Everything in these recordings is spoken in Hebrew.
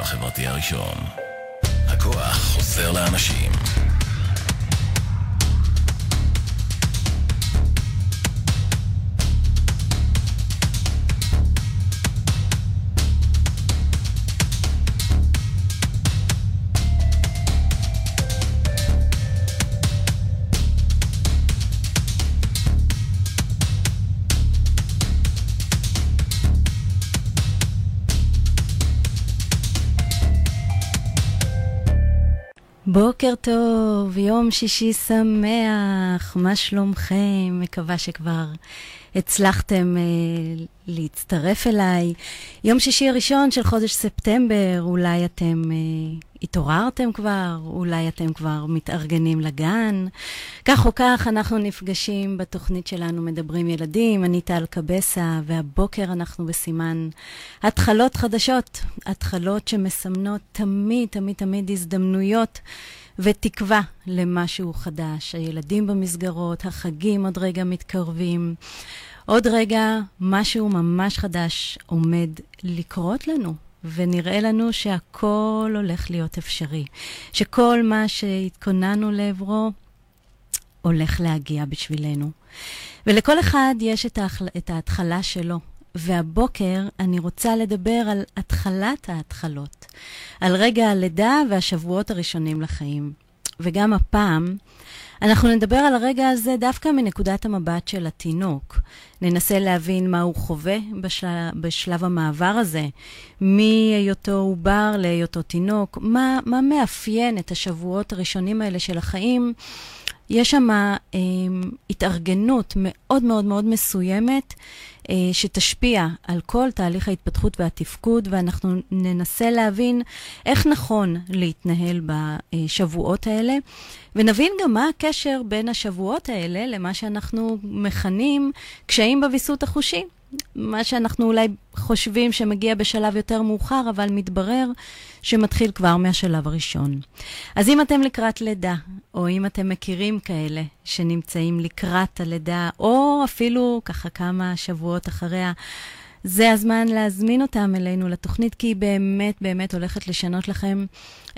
החברתי הראשון. הכוח חוזר לאנשים. בוקר טוב, יום שישי שמח, מה שלומכם? מקווה שכבר הצלחתם uh, להצטרף אליי. יום שישי הראשון של חודש ספטמבר, אולי אתם uh, התעוררתם כבר, אולי אתם כבר מתארגנים לגן. כך או כך, אנחנו נפגשים בתוכנית שלנו מדברים ילדים, אני טל קבסה, והבוקר אנחנו בסימן התחלות חדשות, התחלות שמסמנות תמיד, תמיד, תמיד הזדמנויות. ותקווה למשהו חדש. הילדים במסגרות, החגים עוד רגע מתקרבים. עוד רגע משהו ממש חדש עומד לקרות לנו, ונראה לנו שהכל הולך להיות אפשרי. שכל מה שהתכוננו לעברו הולך להגיע בשבילנו. ולכל אחד יש את, ההחל... את ההתחלה שלו. והבוקר אני רוצה לדבר על התחלת ההתחלות, על רגע הלידה והשבועות הראשונים לחיים. וגם הפעם, אנחנו נדבר על הרגע הזה דווקא מנקודת המבט של התינוק. ננסה להבין מה הוא חווה בשל... בשלב המעבר הזה, מהיותו עובר להיותו תינוק, מה, מה מאפיין את השבועות הראשונים האלה של החיים. יש שם אה, התארגנות מאוד מאוד מאוד מסוימת שתשפיע על כל תהליך ההתפתחות והתפקוד, ואנחנו ננסה להבין איך נכון להתנהל בשבועות האלה, ונבין גם מה הקשר בין השבועות האלה למה שאנחנו מכנים קשיים בוויסות החושי. מה שאנחנו אולי חושבים שמגיע בשלב יותר מאוחר, אבל מתברר שמתחיל כבר מהשלב הראשון. אז אם אתם לקראת לידה, או אם אתם מכירים כאלה שנמצאים לקראת הלידה, או אפילו ככה כמה שבועות אחריה, זה הזמן להזמין אותם אלינו לתוכנית, כי היא באמת באמת הולכת לשנות לכם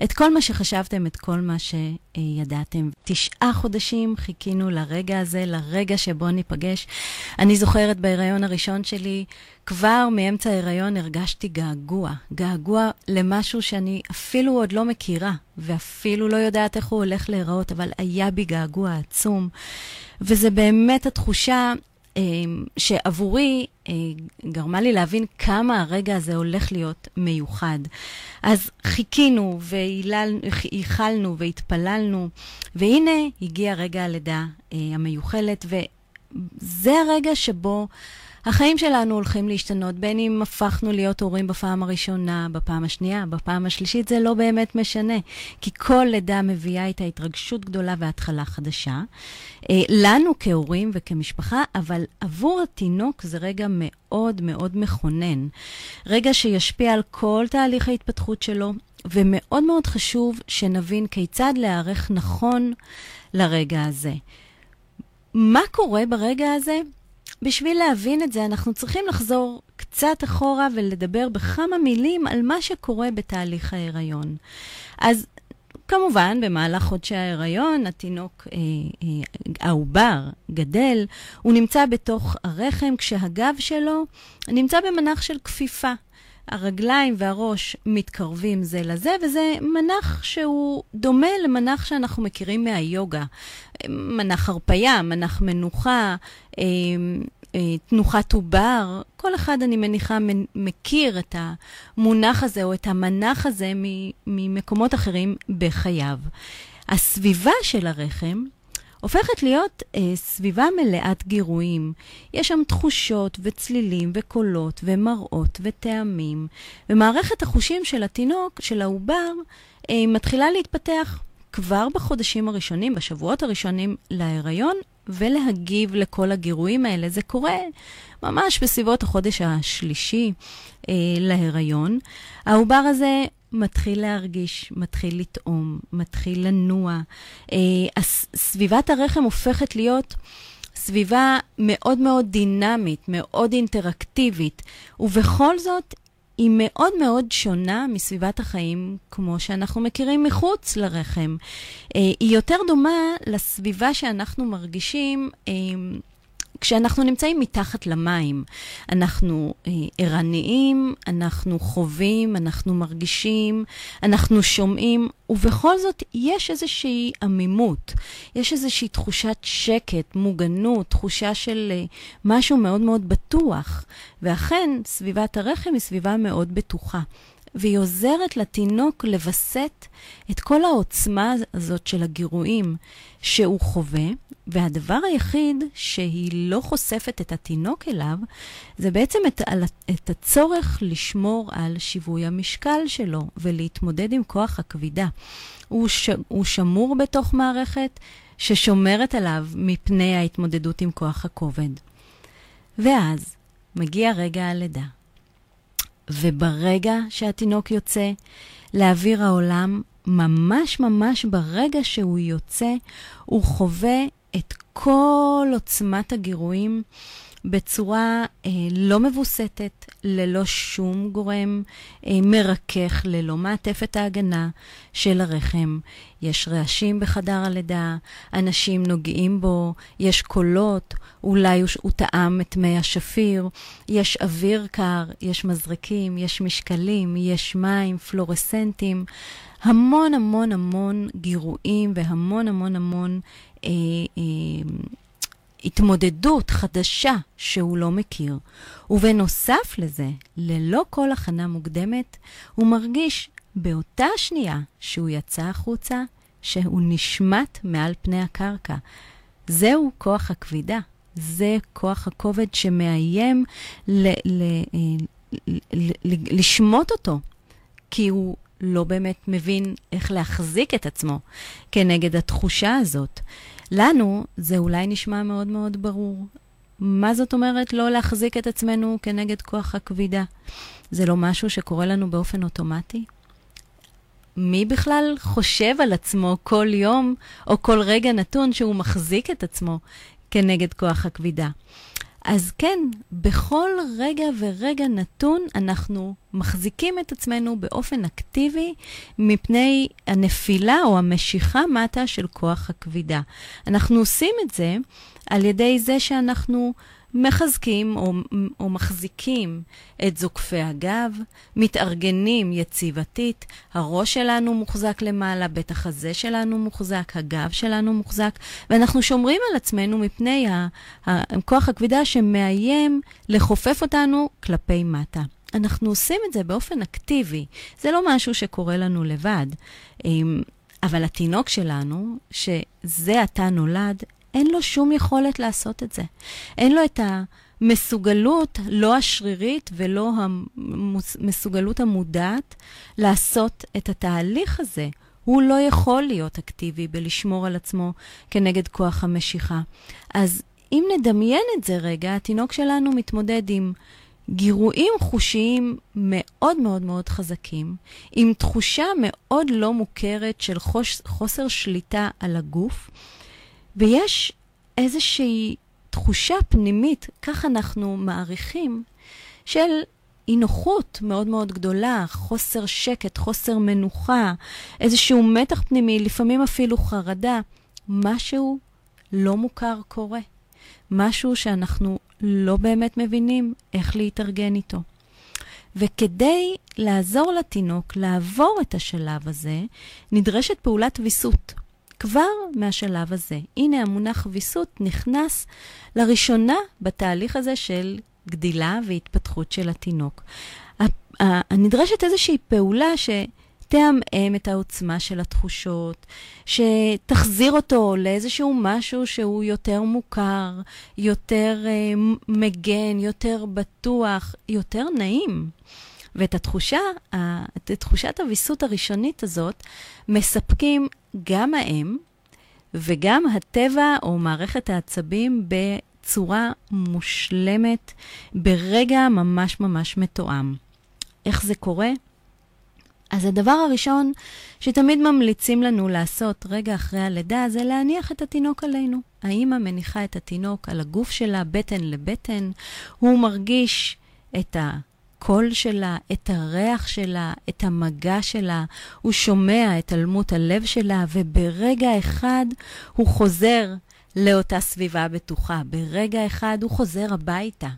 את כל מה שחשבתם, את כל מה שידעתם. תשעה חודשים חיכינו לרגע הזה, לרגע שבו ניפגש. אני זוכרת בהיריון הראשון שלי, כבר מאמצע ההיריון הרגשתי געגוע. געגוע למשהו שאני אפילו עוד לא מכירה, ואפילו לא יודעת איך הוא הולך להיראות, אבל היה בי געגוע עצום. וזה באמת התחושה שעבורי אה, גרמה לי להבין כמה הרגע הזה הולך להיות מיוחד. אז חיכינו וייחלנו והתפללנו, והנה הגיע רגע הלידה אה, המיוחלת, וזה הרגע שבו החיים שלנו הולכים להשתנות, בין אם הפכנו להיות הורים בפעם הראשונה, בפעם השנייה, בפעם השלישית, זה לא באמת משנה, כי כל לידה מביאה איתה התרגשות גדולה והתחלה חדשה. אה, לנו כהורים וכמשפחה, אבל עבור התינוק זה רגע מאוד מאוד מכונן. רגע שישפיע על כל תהליך ההתפתחות שלו, ומאוד מאוד חשוב שנבין כיצד להיערך נכון לרגע הזה. מה קורה ברגע הזה? בשביל להבין את זה, אנחנו צריכים לחזור קצת אחורה ולדבר בכמה מילים על מה שקורה בתהליך ההיריון. אז כמובן, במהלך חודשי ההיריון, התינוק, אה, אה, העובר, גדל, הוא נמצא בתוך הרחם, כשהגב שלו נמצא במנח של כפיפה. הרגליים והראש מתקרבים זה לזה, וזה מנח שהוא דומה למנח שאנחנו מכירים מהיוגה. מנח הרפייה, מנח מנוחה, אה, אה, תנוחת עובר. כל אחד, אני מניחה, מכיר את המונח הזה או את המנח הזה ממקומות אחרים בחייו. הסביבה של הרחם הופכת להיות אה, סביבה מלאת גירויים. יש שם תחושות וצלילים וקולות ומראות וטעמים, ומערכת החושים של התינוק, של העובר, אה, מתחילה להתפתח כבר בחודשים הראשונים, בשבועות הראשונים להיריון, ולהגיב לכל הגירויים האלה. זה קורה ממש בסביבות החודש השלישי אה, להיריון. העובר הזה מתחיל להרגיש, מתחיל לטעום, מתחיל לנוע. אה, סביבת הרחם הופכת להיות סביבה מאוד מאוד דינמית, מאוד אינטראקטיבית, ובכל זאת היא מאוד מאוד שונה מסביבת החיים כמו שאנחנו מכירים מחוץ לרחם. אה, היא יותר דומה לסביבה שאנחנו מרגישים אה, כשאנחנו נמצאים מתחת למים, אנחנו אה, ערניים, אנחנו חווים, אנחנו מרגישים, אנחנו שומעים, ובכל זאת יש איזושהי עמימות, יש איזושהי תחושת שקט, מוגנות, תחושה של אה, משהו מאוד מאוד בטוח. ואכן, סביבת הרחם היא סביבה מאוד בטוחה. והיא עוזרת לתינוק לווסת את כל העוצמה הזאת של הגירויים שהוא חווה, והדבר היחיד שהיא לא חושפת את התינוק אליו, זה בעצם את, את הצורך לשמור על שיווי המשקל שלו ולהתמודד עם כוח הכבידה. הוא, ש, הוא שמור בתוך מערכת ששומרת עליו מפני ההתמודדות עם כוח הכובד. ואז מגיע רגע הלידה. וברגע שהתינוק יוצא לאוויר העולם, ממש ממש ברגע שהוא יוצא, הוא חווה את כל עוצמת הגירויים בצורה אה, לא מבוסתת, ללא שום גורם אה, מרכך, ללא מעטפת ההגנה של הרחם. יש רעשים בחדר הלידה, אנשים נוגעים בו, יש קולות, אולי הוא, הוא טעם את מי השפיר, יש אוויר קר, יש מזרקים, יש משקלים, יש מים, פלורסנטים. המון המון המון גירויים והמון המון המון אה, אה, התמודדות חדשה שהוא לא מכיר. ובנוסף לזה, ללא כל הכנה מוקדמת, הוא מרגיש באותה שנייה שהוא יצא החוצה, שהוא נשמט מעל פני הקרקע. זהו כוח הכבידה, זה כוח הכובד שמאיים ל- ל- ל- ל- לשמוט אותו, כי הוא לא באמת מבין איך להחזיק את עצמו כנגד התחושה הזאת. לנו זה אולי נשמע מאוד מאוד ברור. מה זאת אומרת לא להחזיק את עצמנו כנגד כוח הכבידה? זה לא משהו שקורה לנו באופן אוטומטי? מי בכלל חושב על עצמו כל יום או כל רגע נתון שהוא מחזיק את עצמו כנגד כוח הכבידה? אז כן, בכל רגע ורגע נתון אנחנו מחזיקים את עצמנו באופן אקטיבי מפני הנפילה או המשיכה מטה של כוח הכבידה. אנחנו עושים את זה על ידי זה שאנחנו מחזקים או, או מחזיקים את זוקפי הגב, מתארגנים יציבתית, הראש שלנו מוחזק למעלה, בית החזה שלנו מוחזק, הגב שלנו מוחזק, ואנחנו שומרים על עצמנו מפני כוח הכבידה שמאיים לחופף אותנו כלפי מטה. אנחנו עושים את זה באופן אקטיבי, זה לא משהו שקורה לנו לבד. אבל התינוק שלנו, שזה עתה נולד, אין לו שום יכולת לעשות את זה. אין לו את המסוגלות, לא השרירית ולא המסוגלות המודעת, לעשות את התהליך הזה. הוא לא יכול להיות אקטיבי בלשמור על עצמו כנגד כוח המשיכה. אז אם נדמיין את זה רגע, התינוק שלנו מתמודד עם גירויים חושיים מאוד מאוד מאוד חזקים, עם תחושה מאוד לא מוכרת של חוש, חוסר שליטה על הגוף, ויש איזושהי תחושה פנימית, כך אנחנו מעריכים, של אי נוחות מאוד מאוד גדולה, חוסר שקט, חוסר מנוחה, איזשהו מתח פנימי, לפעמים אפילו חרדה. משהו לא מוכר קורה. משהו שאנחנו לא באמת מבינים איך להתארגן איתו. וכדי לעזור לתינוק לעבור את השלב הזה, נדרשת פעולת ויסות. כבר מהשלב הזה. הנה המונח ויסות נכנס לראשונה בתהליך הזה של גדילה והתפתחות של התינוק. נדרשת איזושהי פעולה ש... תעמעם את העוצמה של התחושות, שתחזיר אותו לאיזשהו משהו שהוא יותר מוכר, יותר אה, מגן, יותר בטוח, יותר נעים. ואת התחושה, את תחושת הוויסות הראשונית הזאת, מספקים גם האם וגם הטבע או מערכת העצבים בצורה מושלמת, ברגע ממש ממש מתואם. איך זה קורה? אז הדבר הראשון שתמיד ממליצים לנו לעשות רגע אחרי הלידה זה להניח את התינוק עלינו. האימא מניחה את התינוק על הגוף שלה, בטן לבטן, הוא מרגיש את ה... הקול שלה, את הריח שלה, את המגע שלה, הוא שומע את אלמות הלב שלה, וברגע אחד הוא חוזר לאותה סביבה בטוחה. ברגע אחד הוא חוזר הביתה,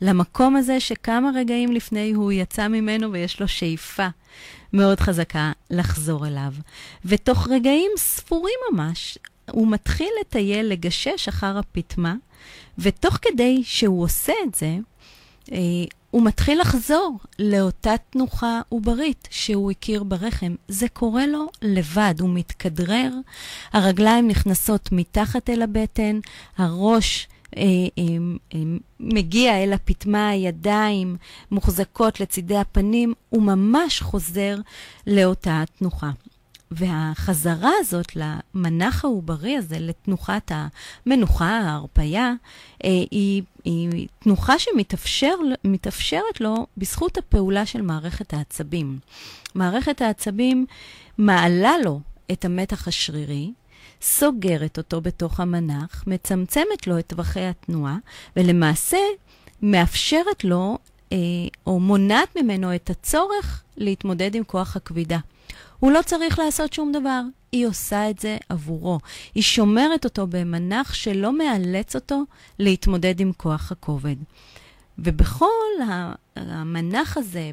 למקום הזה שכמה רגעים לפני הוא יצא ממנו ויש לו שאיפה מאוד חזקה לחזור אליו. ותוך רגעים ספורים ממש, הוא מתחיל לטייל, לגשש אחר הפטמה, ותוך כדי שהוא עושה את זה, אה, הוא מתחיל לחזור לאותה תנוחה עוברית שהוא הכיר ברחם. זה קורה לו לבד, הוא מתכדרר, הרגליים נכנסות מתחת אל הבטן, הראש אה, אה, אה, מגיע אל הפטמה, הידיים מוחזקות לצידי הפנים, הוא ממש חוזר לאותה תנוחה. והחזרה הזאת למנח העוברי הזה, לתנוחת המנוחה, ההרפייה, היא, היא תנוחה שמתאפשרת לו בזכות הפעולה של מערכת העצבים. מערכת העצבים מעלה לו את המתח השרירי, סוגרת אותו בתוך המנח, מצמצמת לו את טווחי התנועה, ולמעשה מאפשרת לו, אה, או מונעת ממנו את הצורך להתמודד עם כוח הכבידה. הוא לא צריך לעשות שום דבר, היא עושה את זה עבורו. היא שומרת אותו במנח שלא מאלץ אותו להתמודד עם כוח הכובד. ובכל המנח הזה,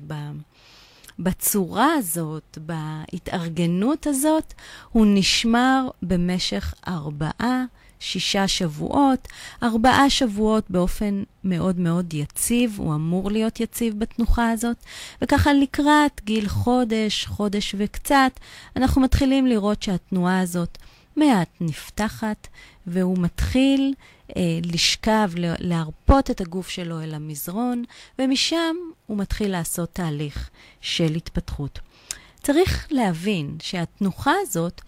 בצורה הזאת, בהתארגנות הזאת, הוא נשמר במשך ארבעה שישה שבועות, ארבעה שבועות באופן מאוד מאוד יציב, הוא אמור להיות יציב בתנוחה הזאת, וככה לקראת גיל חודש, חודש וקצת, אנחנו מתחילים לראות שהתנועה הזאת מעט נפתחת, והוא מתחיל אה, לשכב, להרפות את הגוף שלו אל המזרון, ומשם הוא מתחיל לעשות תהליך של התפתחות. צריך להבין שהתנוחה הזאת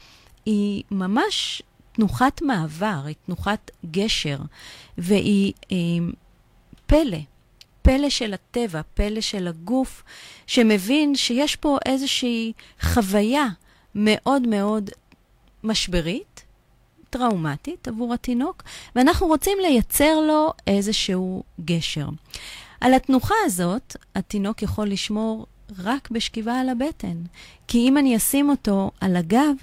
היא ממש תנוחת מעבר, היא תנוחת גשר, והיא אה, פלא, פלא של הטבע, פלא של הגוף, שמבין שיש פה איזושהי חוויה מאוד מאוד משברית, טראומטית עבור התינוק, ואנחנו רוצים לייצר לו איזשהו גשר. על התנוחה הזאת, התינוק יכול לשמור רק בשכיבה על הבטן, כי אם אני אשים אותו על הגב,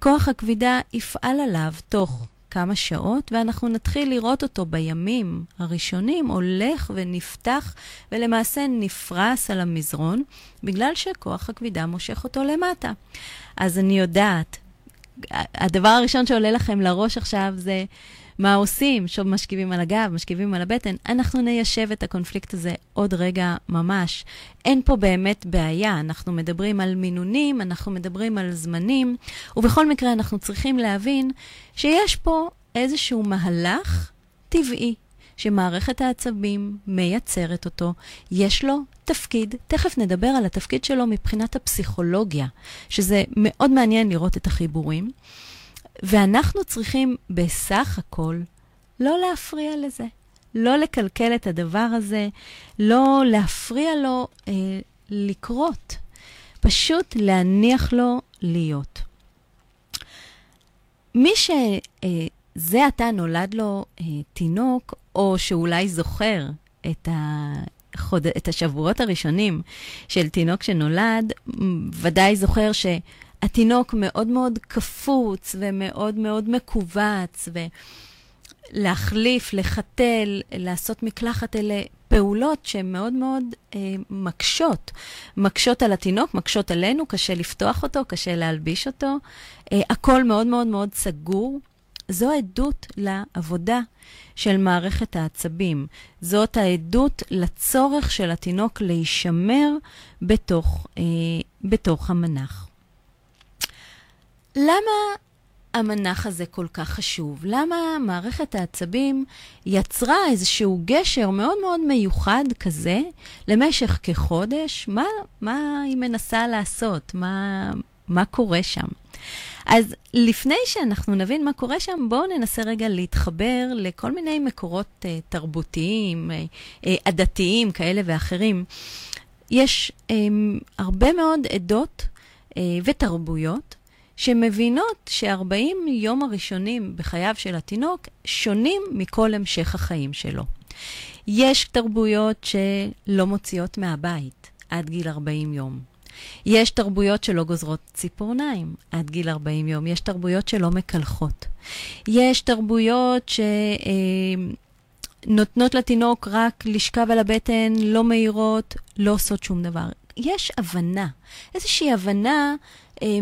כוח הכבידה יפעל עליו תוך כמה שעות, ואנחנו נתחיל לראות אותו בימים הראשונים הולך ונפתח, ולמעשה נפרס על המזרון, בגלל שכוח הכבידה מושך אותו למטה. אז אני יודעת, הדבר הראשון שעולה לכם לראש עכשיו זה מה עושים? שוב משכיבים על הגב, משכיבים על הבטן. אנחנו ניישב את הקונפליקט הזה עוד רגע ממש. אין פה באמת בעיה, אנחנו מדברים על מינונים, אנחנו מדברים על זמנים, ובכל מקרה אנחנו צריכים להבין שיש פה איזשהו מהלך טבעי. שמערכת העצבים מייצרת אותו, יש לו תפקיד, תכף נדבר על התפקיד שלו מבחינת הפסיכולוגיה, שזה מאוד מעניין לראות את החיבורים. ואנחנו צריכים בסך הכל לא להפריע לזה, לא לקלקל את הדבר הזה, לא להפריע לו אה, לקרות, פשוט להניח לו להיות. מי שזה אה, עתה נולד לו אה, תינוק, או שאולי זוכר את ה... את השבועות הראשונים של תינוק שנולד, ודאי זוכר ש... התינוק מאוד מאוד קפוץ ומאוד מאוד מכווץ, ולהחליף, לחתל, לעשות מקלחת, אלה פעולות שהן מאוד מאוד אה, מקשות. מקשות על התינוק, מקשות עלינו, קשה לפתוח אותו, קשה להלביש אותו. אה, הכל מאוד מאוד מאוד סגור. זו עדות לעבודה של מערכת העצבים. זאת העדות לצורך של התינוק להישמר בתוך, אה, בתוך המנח. למה המנח הזה כל כך חשוב? למה מערכת העצבים יצרה איזשהו גשר מאוד מאוד מיוחד כזה למשך כחודש? מה, מה היא מנסה לעשות? מה, מה קורה שם? אז לפני שאנחנו נבין מה קורה שם, בואו ננסה רגע להתחבר לכל מיני מקורות uh, תרבותיים, uh, uh, עדתיים כאלה ואחרים. יש um, הרבה מאוד עדות uh, ותרבויות שמבינות ש-40 יום הראשונים בחייו של התינוק שונים מכל המשך החיים שלו. יש תרבויות שלא מוציאות מהבית עד גיל 40 יום. יש תרבויות שלא גוזרות ציפורניים עד גיל 40 יום. יש תרבויות שלא מקלחות. יש תרבויות שנותנות אה, לתינוק רק לשכב על הבטן, לא מהירות, לא עושות שום דבר. יש הבנה, איזושהי הבנה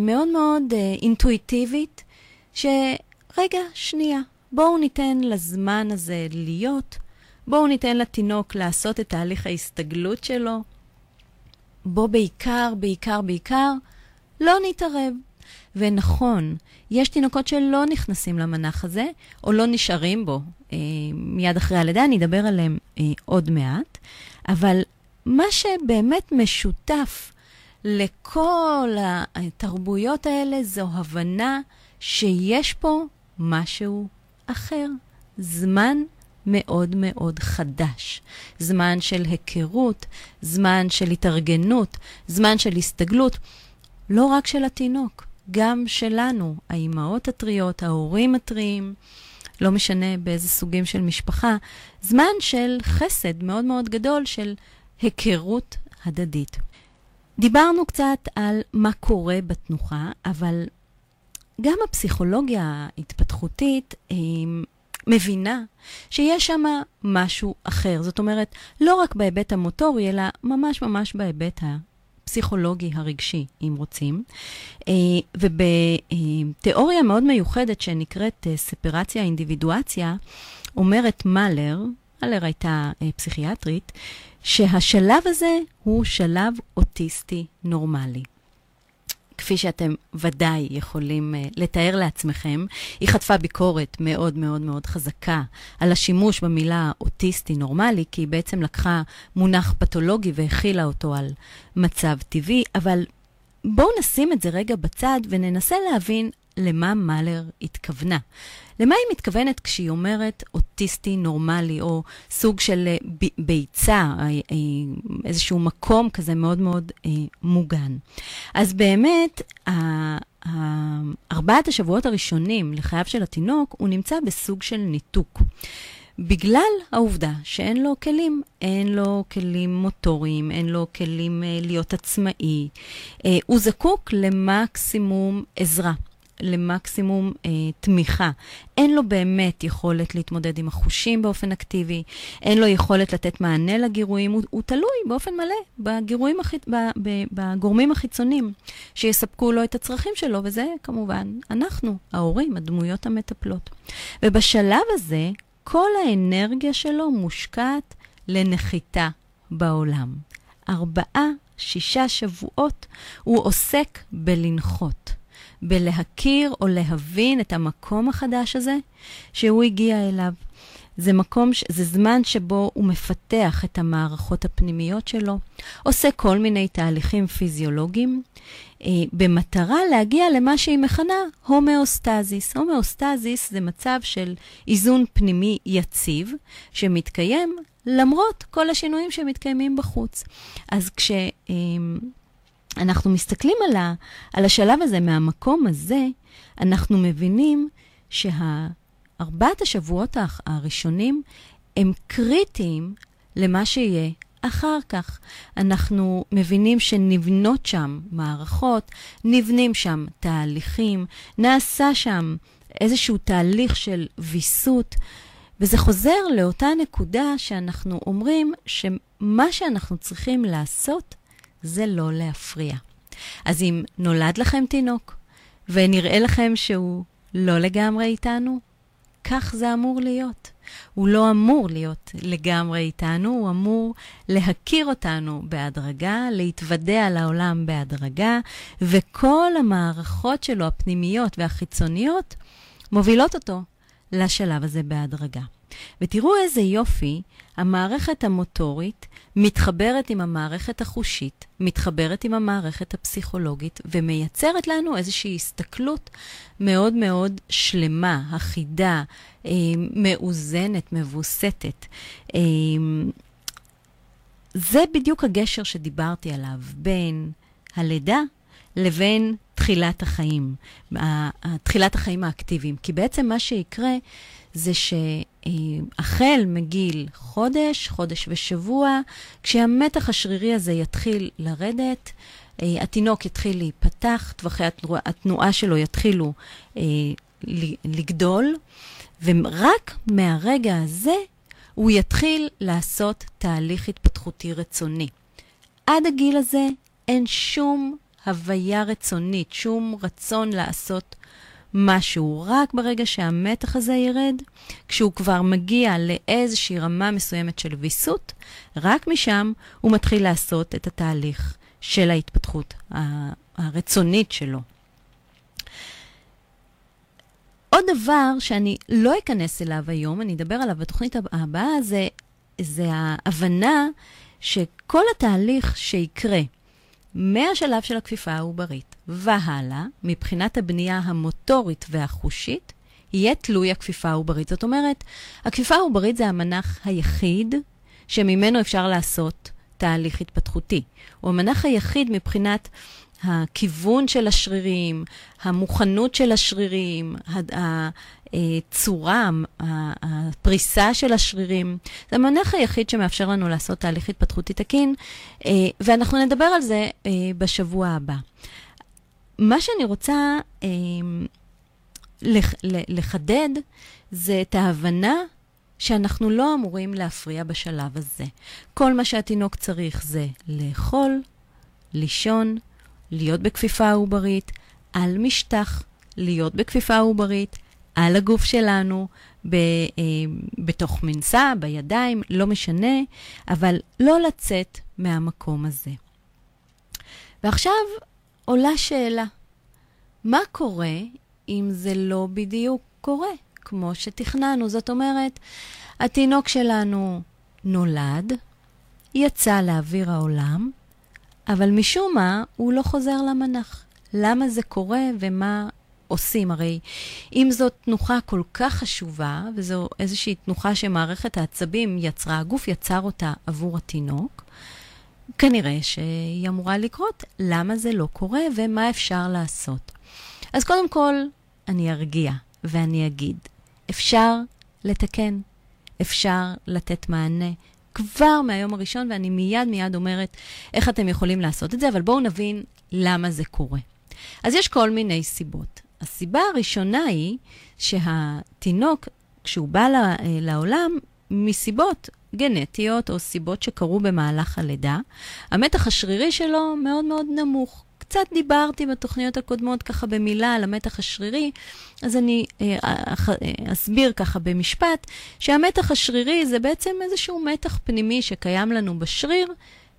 מאוד מאוד אה, אינטואיטיבית, שרגע, שנייה, בואו ניתן לזמן הזה להיות, בואו ניתן לתינוק לעשות את תהליך ההסתגלות שלו, בו בעיקר, בעיקר, בעיקר, לא נתערב. ונכון, יש תינוקות שלא נכנסים למנח הזה, או לא נשארים בו אה, מיד אחרי הלידה, אני אדבר עליהם אה, עוד מעט, אבל מה שבאמת משותף לכל התרבויות האלה זו הבנה שיש פה משהו אחר. זמן מאוד מאוד חדש. זמן של היכרות, זמן של התארגנות, זמן של הסתגלות, לא רק של התינוק, גם שלנו, האימהות הטריות, ההורים הטריים, לא משנה באיזה סוגים של משפחה, זמן של חסד מאוד מאוד גדול של היכרות הדדית. דיברנו קצת על מה קורה בתנוחה, אבל גם הפסיכולוגיה ההתפתחותית אה, מבינה שיש שם משהו אחר. זאת אומרת, לא רק בהיבט המוטורי, אלא ממש ממש בהיבט הפסיכולוגי הרגשי, אם רוצים. אה, ובתיאוריה מאוד מיוחדת שנקראת אה, ספרציה אינדיבידואציה, אומרת מאלר, מאלר הייתה אה, פסיכיאטרית, שהשלב הזה הוא שלב אוטיסטי נורמלי. כפי שאתם ודאי יכולים uh, לתאר לעצמכם, היא חטפה ביקורת מאוד מאוד מאוד חזקה על השימוש במילה אוטיסטי נורמלי, כי היא בעצם לקחה מונח פתולוגי והכילה אותו על מצב טבעי, אבל בואו נשים את זה רגע בצד וננסה להבין למה מאלר התכוונה. למה היא מתכוונת כשהיא אומרת אוטיסטי נורמלי, או סוג של אה, ביצה, אה, אה, איזשהו מקום כזה מאוד מאוד מוגן? אז באמת, ארבעת השבועות הראשונים לחייו של התינוק, הוא נמצא בסוג של ניתוק. בגלל העובדה שאין לו כלים, אין לו כלים מוטוריים, אין לו כלים להיות עצמאי, הוא זקוק למקסימום עזרה. למקסימום אה, תמיכה. אין לו באמת יכולת להתמודד עם החושים באופן אקטיבי, אין לו יכולת לתת מענה לגירויים, הוא, הוא תלוי באופן מלא בגירויים הח... ב, ב, בגורמים החיצוניים שיספקו לו את הצרכים שלו, וזה כמובן אנחנו, ההורים, הדמויות המטפלות. ובשלב הזה, כל האנרגיה שלו מושקעת לנחיתה בעולם. ארבעה, שישה שבועות הוא עוסק בלנחות. בלהכיר או להבין את המקום החדש הזה שהוא הגיע אליו. זה מקום, זה זמן שבו הוא מפתח את המערכות הפנימיות שלו, עושה כל מיני תהליכים פיזיולוגיים, אה, במטרה להגיע למה שהיא מכנה הומאוסטזיס. הומאוסטזיס זה מצב של איזון פנימי יציב, שמתקיים למרות כל השינויים שמתקיימים בחוץ. אז כש... אה, אנחנו מסתכלים על, ה, על השלב הזה מהמקום הזה, אנחנו מבינים שהארבעת השבועות הראשונים הם קריטיים למה שיהיה אחר כך. אנחנו מבינים שנבנות שם מערכות, נבנים שם תהליכים, נעשה שם איזשהו תהליך של ויסות, וזה חוזר לאותה נקודה שאנחנו אומרים שמה שאנחנו צריכים לעשות זה לא להפריע. אז אם נולד לכם תינוק ונראה לכם שהוא לא לגמרי איתנו, כך זה אמור להיות. הוא לא אמור להיות לגמרי איתנו, הוא אמור להכיר אותנו בהדרגה, להתוודע לעולם בהדרגה, וכל המערכות שלו, הפנימיות והחיצוניות, מובילות אותו לשלב הזה בהדרגה. ותראו איזה יופי, המערכת המוטורית מתחברת עם המערכת החושית, מתחברת עם המערכת הפסיכולוגית, ומייצרת לנו איזושהי הסתכלות מאוד מאוד שלמה, אחידה, אה, מאוזנת, מבוסתת. אה, זה בדיוק הגשר שדיברתי עליו בין הלידה לבין תחילת החיים, תחילת החיים האקטיביים. כי בעצם מה שיקרה זה שהחל מגיל חודש, חודש ושבוע, כשהמתח השרירי הזה יתחיל לרדת, אה, התינוק יתחיל להיפתח, טווחי התנועה שלו יתחילו אה, לגדול, ורק מהרגע הזה הוא יתחיל לעשות תהליך התפתחותי רצוני. עד הגיל הזה אין שום הוויה רצונית, שום רצון לעשות משהו. רק ברגע שהמתח הזה ירד, כשהוא כבר מגיע לאיזושהי רמה מסוימת של ויסות, רק משם הוא מתחיל לעשות את התהליך של ההתפתחות הרצונית שלו. עוד דבר שאני לא אכנס אליו היום, אני אדבר עליו בתוכנית הבאה, זה, זה ההבנה שכל התהליך שיקרה מהשלב של הכפיפה העוברית והלאה, מבחינת הבנייה המוטורית והחושית, יהיה תלוי הכפיפה העוברית. זאת אומרת, הכפיפה העוברית זה המנח היחיד שממנו אפשר לעשות תהליך התפתחותי. הוא המנח היחיד מבחינת הכיוון של השרירים, המוכנות של השרירים, הצורה, הפריסה של השרירים. זה המנח היחיד שמאפשר לנו לעשות תהליך התפתחותי תקין, אה, ואנחנו נדבר על זה אה, בשבוע הבא. מה שאני רוצה אה, לחדד זה את ההבנה שאנחנו לא אמורים להפריע בשלב הזה. כל מה שהתינוק צריך זה לאכול, לישון, להיות בכפיפה עוברית, על משטח, להיות בכפיפה עוברית, על הגוף שלנו, ב, אה, בתוך מנסה, בידיים, לא משנה, אבל לא לצאת מהמקום הזה. ועכשיו עולה שאלה, מה קורה אם זה לא בדיוק קורה כמו שתכננו? זאת אומרת, התינוק שלנו נולד, יצא לאוויר העולם, אבל משום מה הוא לא חוזר למנח. למה זה קורה ומה עושים? הרי אם זאת תנוחה כל כך חשובה, וזו איזושהי תנוחה שמערכת העצבים יצרה, הגוף יצר אותה עבור התינוק, כנראה שהיא אמורה לקרות. למה זה לא קורה ומה אפשר לעשות? אז קודם כל, אני ארגיע ואני אגיד, אפשר לתקן, אפשר לתת מענה, כבר מהיום הראשון, ואני מיד מיד אומרת איך אתם יכולים לעשות את זה, אבל בואו נבין למה זה קורה. אז יש כל מיני סיבות. הסיבה הראשונה היא שהתינוק, כשהוא בא לעולם, מסיבות גנטיות או סיבות שקרו במהלך הלידה, המתח השרירי שלו מאוד מאוד נמוך. קצת דיברתי בתוכניות הקודמות ככה במילה על המתח השרירי, אז אני אה, אה, אה, אסביר ככה במשפט, שהמתח השרירי זה בעצם איזשהו מתח פנימי שקיים לנו בשריר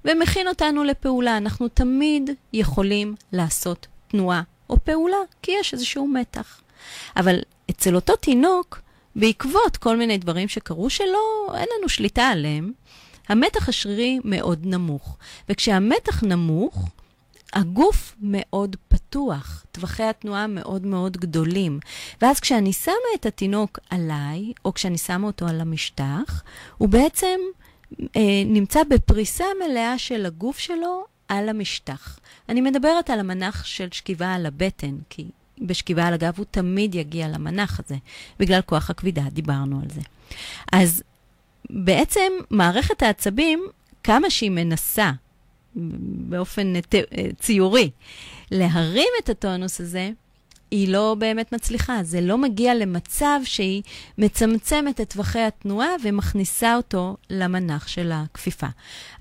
ומכין אותנו לפעולה. אנחנו תמיד יכולים לעשות תנועה או פעולה, כי יש איזשהו מתח. אבל אצל אותו תינוק, בעקבות כל מיני דברים שקרו שלא, אין לנו שליטה עליהם, המתח השרירי מאוד נמוך. וכשהמתח נמוך, הגוף מאוד פתוח, טווחי התנועה מאוד מאוד גדולים. ואז כשאני שמה את התינוק עליי, או כשאני שמה אותו על המשטח, הוא בעצם אה, נמצא בפריסה מלאה של הגוף שלו על המשטח. אני מדברת על המנח של שכיבה על הבטן, כי בשכיבה על הגב הוא תמיד יגיע למנח הזה, בגלל כוח הכבידה, דיברנו על זה. אז בעצם מערכת העצבים, כמה שהיא מנסה באופן ציורי להרים את הטונוס הזה, היא לא באמת מצליחה. זה לא מגיע למצב שהיא מצמצמת את טווחי התנועה ומכניסה אותו למנח של הכפיפה.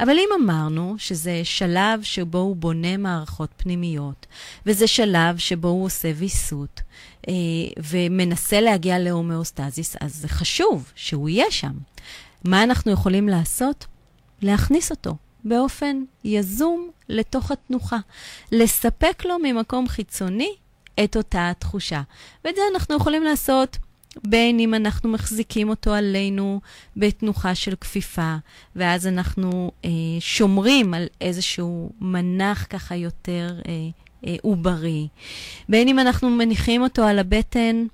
אבל אם אמרנו שזה שלב שבו הוא בונה מערכות פנימיות, וזה שלב שבו הוא עושה ויסות, אה, ומנסה להגיע להומאוסטזיס, אז זה חשוב שהוא יהיה שם. מה אנחנו יכולים לעשות? להכניס אותו באופן יזום לתוך התנוחה. לספק לו ממקום חיצוני את אותה התחושה. ואת זה אנחנו יכולים לעשות בין אם אנחנו מחזיקים אותו עלינו בתנוחה של כפיפה, ואז אנחנו אה, שומרים על איזשהו מנח ככה יותר אה, אה, עוברי, בין אם אנחנו מניחים אותו על הבטן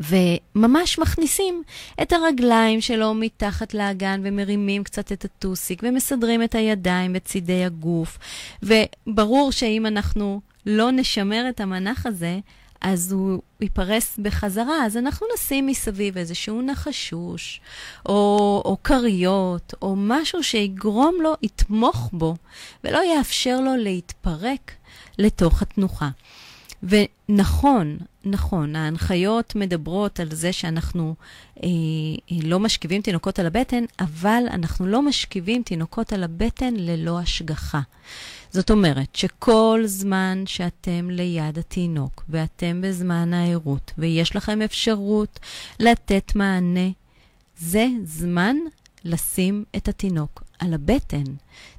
וממש מכניסים את הרגליים שלו מתחת לאגן ומרימים קצת את הטוסיק ומסדרים את הידיים וצידי הגוף. וברור שאם אנחנו לא נשמר את המנח הזה, אז הוא ייפרס בחזרה. אז אנחנו נשים מסביב איזשהו נחשוש, או, או כריות, או משהו שיגרום לו, יתמוך בו, ולא יאפשר לו להתפרק לתוך התנוחה. ונכון, נכון, ההנחיות מדברות על זה שאנחנו אה, אה, לא משכיבים תינוקות על הבטן, אבל אנחנו לא משכיבים תינוקות על הבטן ללא השגחה. זאת אומרת שכל זמן שאתם ליד התינוק ואתם בזמן הערות ויש לכם אפשרות לתת מענה, זה זמן לשים את התינוק על הבטן.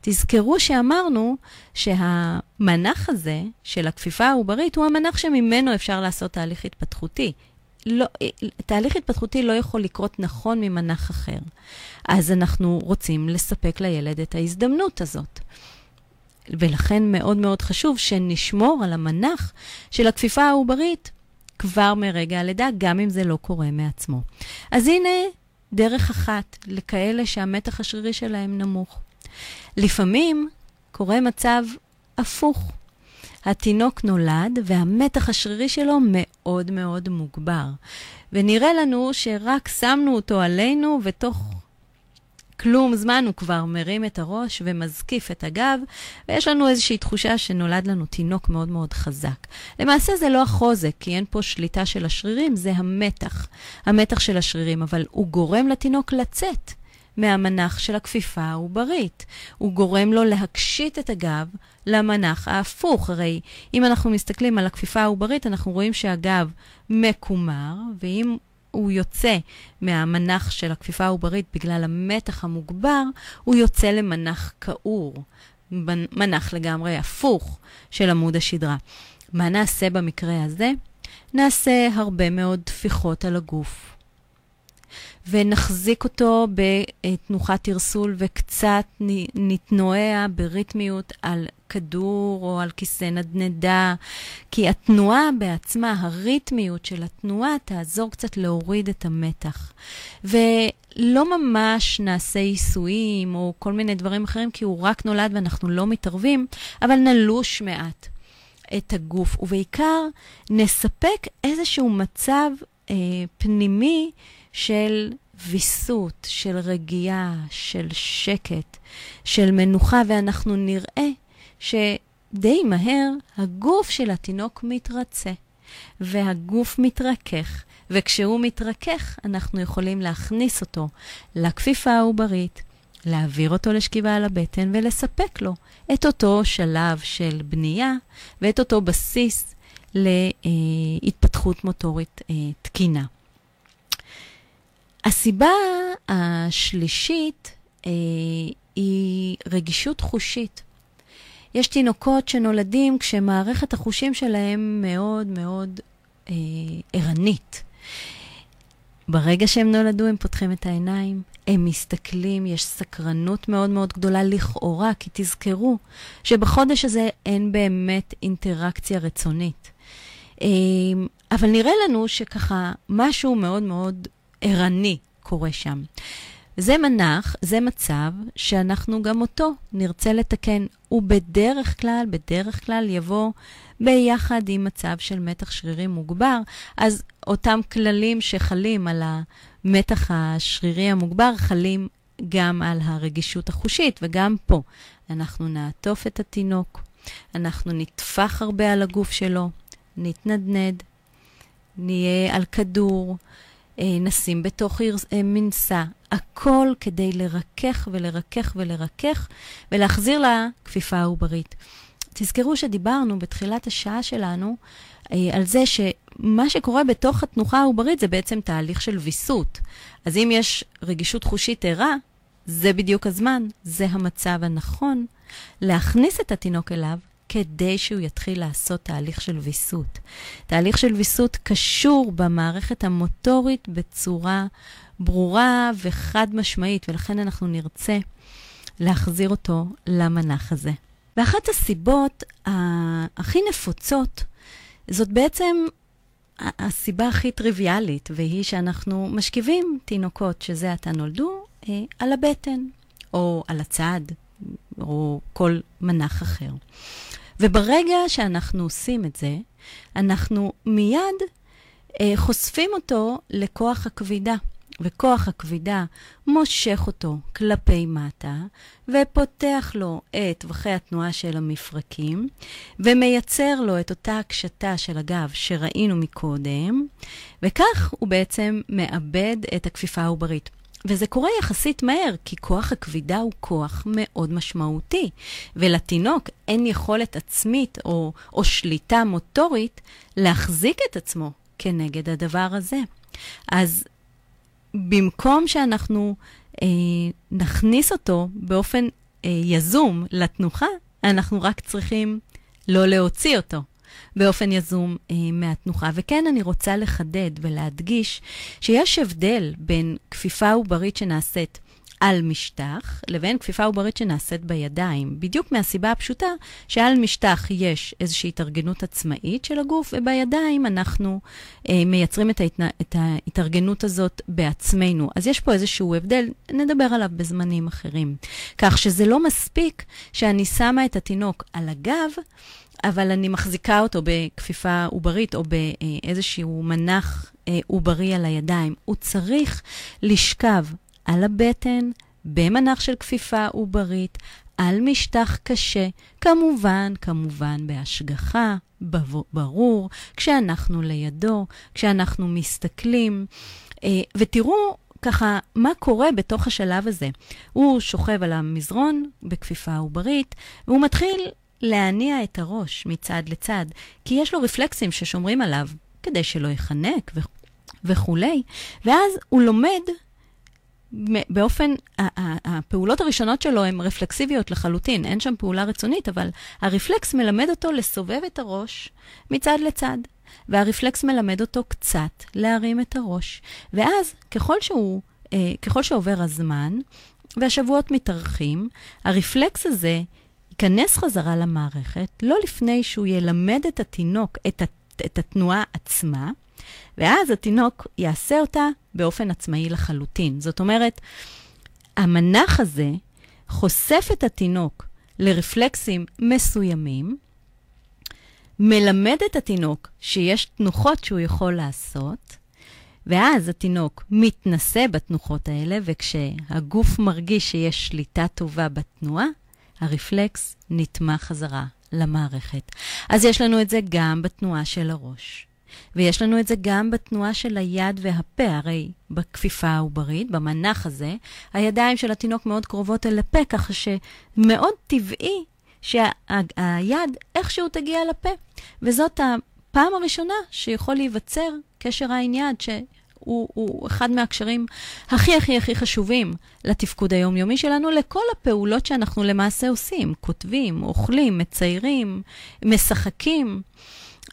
תזכרו שאמרנו שהמנח הזה של הכפיפה העוברית הוא המנח שממנו אפשר לעשות תהליך התפתחותי. לא, תהליך התפתחותי לא יכול לקרות נכון ממנח אחר. אז אנחנו רוצים לספק לילד את ההזדמנות הזאת. ולכן מאוד מאוד חשוב שנשמור על המנח של הכפיפה העוברית כבר מרגע הלידה, גם אם זה לא קורה מעצמו. אז הנה דרך אחת לכאלה שהמתח השרירי שלהם נמוך. לפעמים קורה מצב הפוך. התינוק נולד והמתח השרירי שלו מאוד מאוד מוגבר. ונראה לנו שרק שמנו אותו עלינו ותוך כלום זמן הוא כבר מרים את הראש ומזקיף את הגב, ויש לנו איזושהי תחושה שנולד לנו תינוק מאוד מאוד חזק. למעשה זה לא החוזק, כי אין פה שליטה של השרירים, זה המתח, המתח של השרירים, אבל הוא גורם לתינוק לצאת. מהמנח של הכפיפה העוברית. הוא גורם לו להקשיט את הגב למנח ההפוך. הרי אם אנחנו מסתכלים על הכפיפה העוברית, אנחנו רואים שהגב מקומר, ואם הוא יוצא מהמנח של הכפיפה העוברית בגלל המתח המוגבר, הוא יוצא למנח כעור, מנח לגמרי הפוך של עמוד השדרה. מה נעשה במקרה הזה? נעשה הרבה מאוד טפיחות על הגוף. ונחזיק אותו בתנוחת טרסול וקצת נתנועע בריתמיות על כדור או על כיסא נדנדה, כי התנועה בעצמה, הריתמיות של התנועה, תעזור קצת להוריד את המתח. ולא ממש נעשה עיסויים או כל מיני דברים אחרים, כי הוא רק נולד ואנחנו לא מתערבים, אבל נלוש מעט את הגוף, ובעיקר נספק איזשהו מצב אה, פנימי של ויסות, של רגיעה, של שקט, של מנוחה, ואנחנו נראה שדי מהר הגוף של התינוק מתרצה, והגוף מתרכך, וכשהוא מתרכך, אנחנו יכולים להכניס אותו לכפיפה העוברית, להעביר אותו לשכיבה על הבטן ולספק לו את אותו שלב של בנייה ואת אותו בסיס להתפתחות מוטורית אה, תקינה. הסיבה השלישית אה, היא רגישות חושית. יש תינוקות שנולדים כשמערכת החושים שלהם מאוד מאוד אה, ערנית. ברגע שהם נולדו, הם פותחים את העיניים, הם מסתכלים, יש סקרנות מאוד מאוד גדולה לכאורה, כי תזכרו שבחודש הזה אין באמת אינטראקציה רצונית. אה, אבל נראה לנו שככה משהו מאוד מאוד ערני קורה שם. זה מנח, זה מצב שאנחנו גם אותו נרצה לתקן. ובדרך כלל, בדרך כלל יבוא ביחד עם מצב של מתח שרירי מוגבר, אז אותם כללים שחלים על המתח השרירי המוגבר חלים גם על הרגישות החושית, וגם פה אנחנו נעטוף את התינוק, אנחנו נטפח הרבה על הגוף שלו, נתנדנד, נהיה על כדור, נשים בתוך אה, מנסה, הכל כדי לרכך ולרכך ולרכך ולהחזיר לה כפיפה העוברית. תזכרו שדיברנו בתחילת השעה שלנו אה, על זה שמה שקורה בתוך התנוחה העוברית זה בעצם תהליך של ויסות. אז אם יש רגישות חושית ערה, זה בדיוק הזמן, זה המצב הנכון להכניס את התינוק אליו כדי שהוא יתחיל לעשות תהליך של ויסות. תהליך של ויסות קשור במערכת המוטורית בצורה ברורה וחד משמעית, ולכן אנחנו נרצה להחזיר אותו למנח הזה. ואחת הסיבות הכי נפוצות זאת בעצם הסיבה הכי טריוויאלית, והיא שאנחנו משכיבים תינוקות שזה עתה נולדו אה, על הבטן, או על הצד, או כל מנח אחר. וברגע שאנחנו עושים את זה, אנחנו מיד אה, חושפים אותו לכוח הכבידה. וכוח הכבידה מושך אותו כלפי מטה, ופותח לו את טווחי התנועה של המפרקים, ומייצר לו את אותה הקשתה של הגב שראינו מקודם, וכך הוא בעצם מאבד את הכפיפה העוברית. וזה קורה יחסית מהר, כי כוח הכבידה הוא כוח מאוד משמעותי, ולתינוק אין יכולת עצמית או, או שליטה מוטורית להחזיק את עצמו כנגד הדבר הזה. אז במקום שאנחנו אה, נכניס אותו באופן אה, יזום לתנוחה, אנחנו רק צריכים לא להוציא אותו באופן יזום אה, מהתנוחה. וכן, אני רוצה לחדד ולהדגיש שיש הבדל בין כפיפה עוברית שנעשית על משטח, לבין כפיפה עוברית שנעשית בידיים. בדיוק מהסיבה הפשוטה שעל משטח יש איזושהי התארגנות עצמאית של הגוף, ובידיים אנחנו אה, מייצרים את, ההתנ... את ההתארגנות הזאת בעצמנו. אז יש פה איזשהו הבדל, נדבר עליו בזמנים אחרים. כך שזה לא מספיק שאני שמה את התינוק על הגב, אבל אני מחזיקה אותו בכפיפה עוברית או באיזשהו מנח אה, עוברי על הידיים. הוא צריך לשכב על הבטן, במנח של כפיפה עוברית, על משטח קשה, כמובן, כמובן בהשגחה, ברור, כשאנחנו לידו, כשאנחנו מסתכלים. אה, ותראו ככה מה קורה בתוך השלב הזה. הוא שוכב על המזרון בכפיפה עוברית, והוא מתחיל להניע את הראש מצד לצד, כי יש לו רפלקסים ששומרים עליו כדי שלא יחנק וכולי, ואז הוא לומד באופן, הפעולות הראשונות שלו הן רפלקסיביות לחלוטין, אין שם פעולה רצונית, אבל הרפלקס מלמד אותו לסובב את הראש מצד לצד, והרפלקס מלמד אותו קצת להרים את הראש. ואז, ככל שהוא, אה, ככל שעובר הזמן, והשבועות מתארחים, הרפלקס הזה ייכנס חזרה למערכת, לא לפני שהוא ילמד את התינוק את, את התנועה עצמה, ואז התינוק יעשה אותה באופן עצמאי לחלוטין. זאת אומרת, המנח הזה חושף את התינוק לרפלקסים מסוימים, מלמד את התינוק שיש תנוחות שהוא יכול לעשות, ואז התינוק מתנסה בתנוחות האלה, וכשהגוף מרגיש שיש שליטה טובה בתנועה, הרפלקס נתמך חזרה למערכת. אז יש לנו את זה גם בתנועה של הראש. ויש לנו את זה גם בתנועה של היד והפה, הרי בכפיפה העוברית, במנח הזה, הידיים של התינוק מאוד קרובות אל הפה, ככה שמאוד טבעי שהיד איכשהו תגיע לפה. וזאת הפעם הראשונה שיכול להיווצר קשר עין יד, שהוא הוא אחד מהקשרים הכי הכי הכי חשובים לתפקוד היומיומי שלנו, לכל הפעולות שאנחנו למעשה עושים, כותבים, אוכלים, מציירים, משחקים.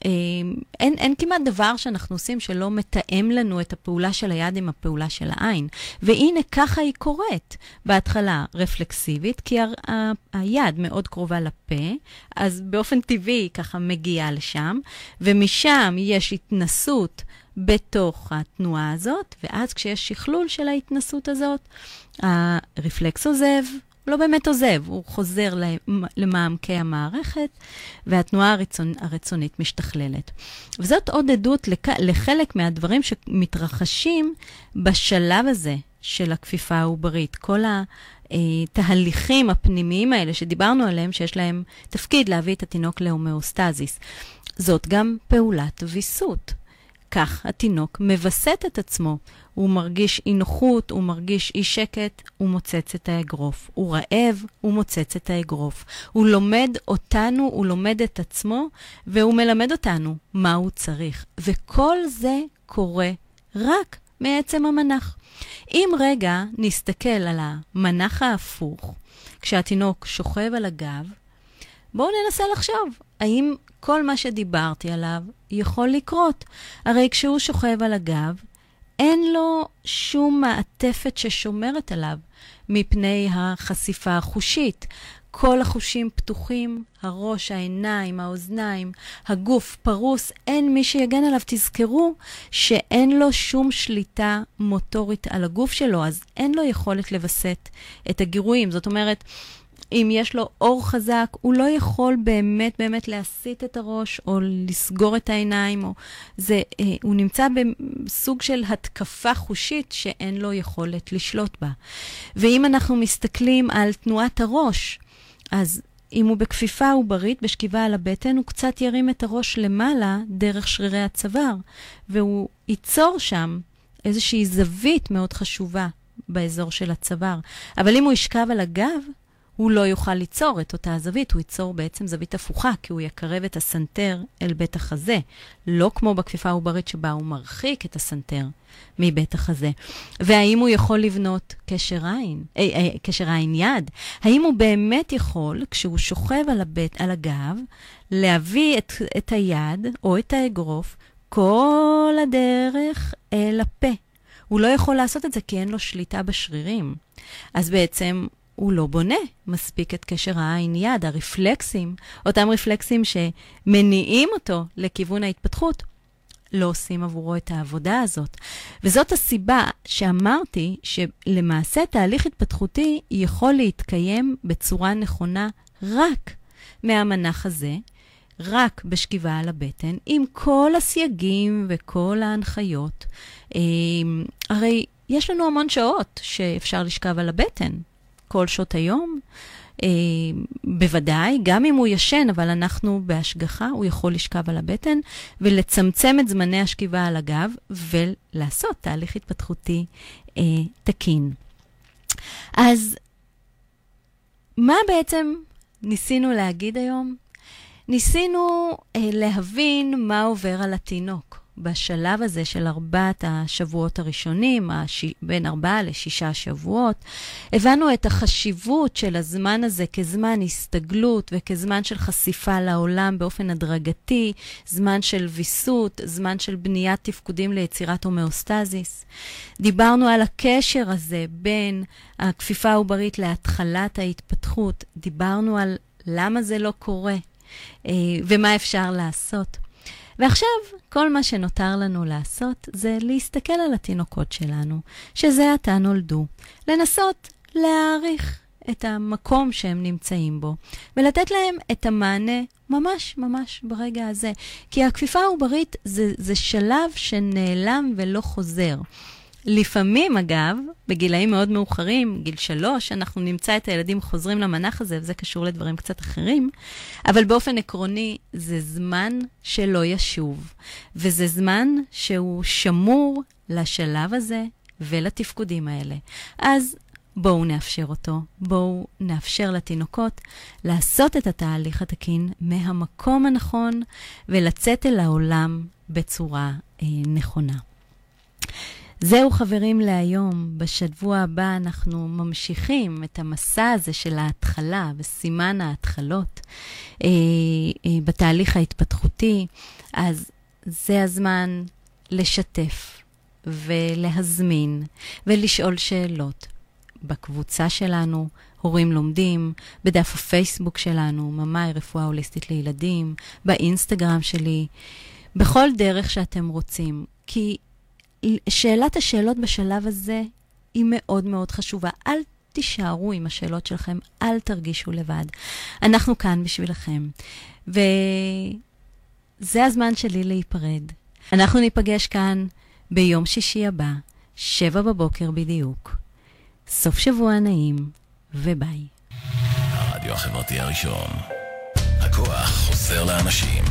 אמ, אין, אין כמעט דבר שאנחנו עושים שלא מתאם לנו את הפעולה של היד עם הפעולה של העין. והנה, ככה היא קורית. בהתחלה רפלקסיבית, כי ה, ה, היד מאוד קרובה לפה, אז באופן טבעי היא ככה מגיעה לשם, ומשם יש התנסות בתוך התנועה הזאת, ואז כשיש שכלול של ההתנסות הזאת, הרפלקס עוזב, לא באמת עוזב, הוא חוזר למעמקי המערכת, והתנועה הרצונ, הרצונית משתכללת. וזאת עוד עדות לכ, לחלק מהדברים שמתרחשים בשלב הזה של הכפיפה העוברית. כל התהליכים הפנימיים האלה שדיברנו עליהם, שיש להם תפקיד להביא את התינוק להומאוסטזיס. זאת גם פעולת ויסות. כך התינוק מווסת את עצמו. הוא מרגיש אי נוחות, הוא מרגיש אי שקט, הוא מוצץ את האגרוף. הוא רעב, הוא מוצץ את האגרוף. הוא לומד אותנו, הוא לומד את עצמו, והוא מלמד אותנו מה הוא צריך. וכל זה קורה רק מעצם המנח. אם רגע נסתכל על המנח ההפוך, כשהתינוק שוכב על הגב, בואו ננסה לחשוב, האם כל מה שדיברתי עליו יכול לקרות? הרי כשהוא שוכב על הגב, אין לו שום מעטפת ששומרת עליו מפני החשיפה החושית. כל החושים פתוחים, הראש, העיניים, האוזניים, הגוף פרוס, אין מי שיגן עליו. תזכרו שאין לו שום שליטה מוטורית על הגוף שלו, אז אין לו יכולת לווסת את הגירויים. זאת אומרת, אם יש לו אור חזק, הוא לא יכול באמת באמת להסיט את הראש או לסגור את העיניים, או זה, אה, הוא נמצא בסוג של התקפה חושית שאין לו יכולת לשלוט בה. ואם אנחנו מסתכלים על תנועת הראש, אז אם הוא בכפיפה עוברית, בשכיבה על הבטן, הוא קצת ירים את הראש למעלה דרך שרירי הצוואר, והוא ייצור שם איזושהי זווית מאוד חשובה באזור של הצוואר. אבל אם הוא ישכב על הגב, הוא לא יוכל ליצור את אותה הזווית, הוא ייצור בעצם זווית הפוכה, כי הוא יקרב את הסנטר אל בית החזה, לא כמו בכפיפה העוברית שבה הוא מרחיק את הסנטר מבית החזה. והאם הוא יכול לבנות קשר עין, אה, אה, קשר עין יד? האם הוא באמת יכול, כשהוא שוכב על, הבית, על הגב, להביא את, את היד או את האגרוף כל הדרך אל הפה? הוא לא יכול לעשות את זה כי אין לו שליטה בשרירים. אז בעצם הוא לא בונה מספיק את קשר העין-יד, הרפלקסים, אותם רפלקסים שמניעים אותו לכיוון ההתפתחות, לא עושים עבורו את העבודה הזאת. וזאת הסיבה שאמרתי שלמעשה תהליך התפתחותי יכול להתקיים בצורה נכונה רק מהמנח הזה, רק בשכיבה על הבטן, עם כל הסייגים וכל ההנחיות. אה, הרי יש לנו המון שעות שאפשר לשכב על הבטן. כל שעות היום. אה, בוודאי, גם אם הוא ישן, אבל אנחנו בהשגחה, הוא יכול לשכב על הבטן ולצמצם את זמני השכיבה על הגב ולעשות תהליך התפתחותי אה, תקין. אז מה בעצם ניסינו להגיד היום? ניסינו אה, להבין מה עובר על התינוק. בשלב הזה של ארבעת השבועות הראשונים, הש... בין ארבעה לשישה שבועות, הבנו את החשיבות של הזמן הזה כזמן הסתגלות וכזמן של חשיפה לעולם באופן הדרגתי, זמן של ויסות, זמן של בניית תפקודים ליצירת הומאוסטזיס. דיברנו על הקשר הזה בין הכפיפה העוברית להתחלת ההתפתחות, דיברנו על למה זה לא קורה אה, ומה אפשר לעשות. ועכשיו, כל מה שנותר לנו לעשות זה להסתכל על התינוקות שלנו, שזה עתה נולדו, לנסות להעריך את המקום שהם נמצאים בו, ולתת להם את המענה ממש ממש ברגע הזה. כי הכפיפה העוברית זה, זה שלב שנעלם ולא חוזר. לפעמים, אגב, בגילאים מאוד מאוחרים, גיל שלוש, אנחנו נמצא את הילדים חוזרים למנח הזה, וזה קשור לדברים קצת אחרים, אבל באופן עקרוני, זה זמן שלא ישוב, וזה זמן שהוא שמור לשלב הזה ולתפקודים האלה. אז בואו נאפשר אותו, בואו נאפשר לתינוקות לעשות את התהליך התקין מהמקום הנכון ולצאת אל העולם בצורה אה, נכונה. זהו חברים להיום. בשבוע הבא אנחנו ממשיכים את המסע הזה של ההתחלה וסימן ההתחלות אה, אה, בתהליך ההתפתחותי. אז זה הזמן לשתף ולהזמין ולשאול שאלות. בקבוצה שלנו, הורים לומדים, בדף הפייסבוק שלנו, ממאי רפואה הוליסטית לילדים, באינסטגרם שלי, בכל דרך שאתם רוצים. כי שאלת השאלות בשלב הזה היא מאוד מאוד חשובה. אל תישארו עם השאלות שלכם, אל תרגישו לבד. אנחנו כאן בשבילכם. וזה הזמן שלי להיפרד. אנחנו ניפגש כאן ביום שישי הבא, שבע בבוקר בדיוק. סוף שבוע נעים, וביי. הרדיו החברתי הראשון. הכוח חוזר לאנשים.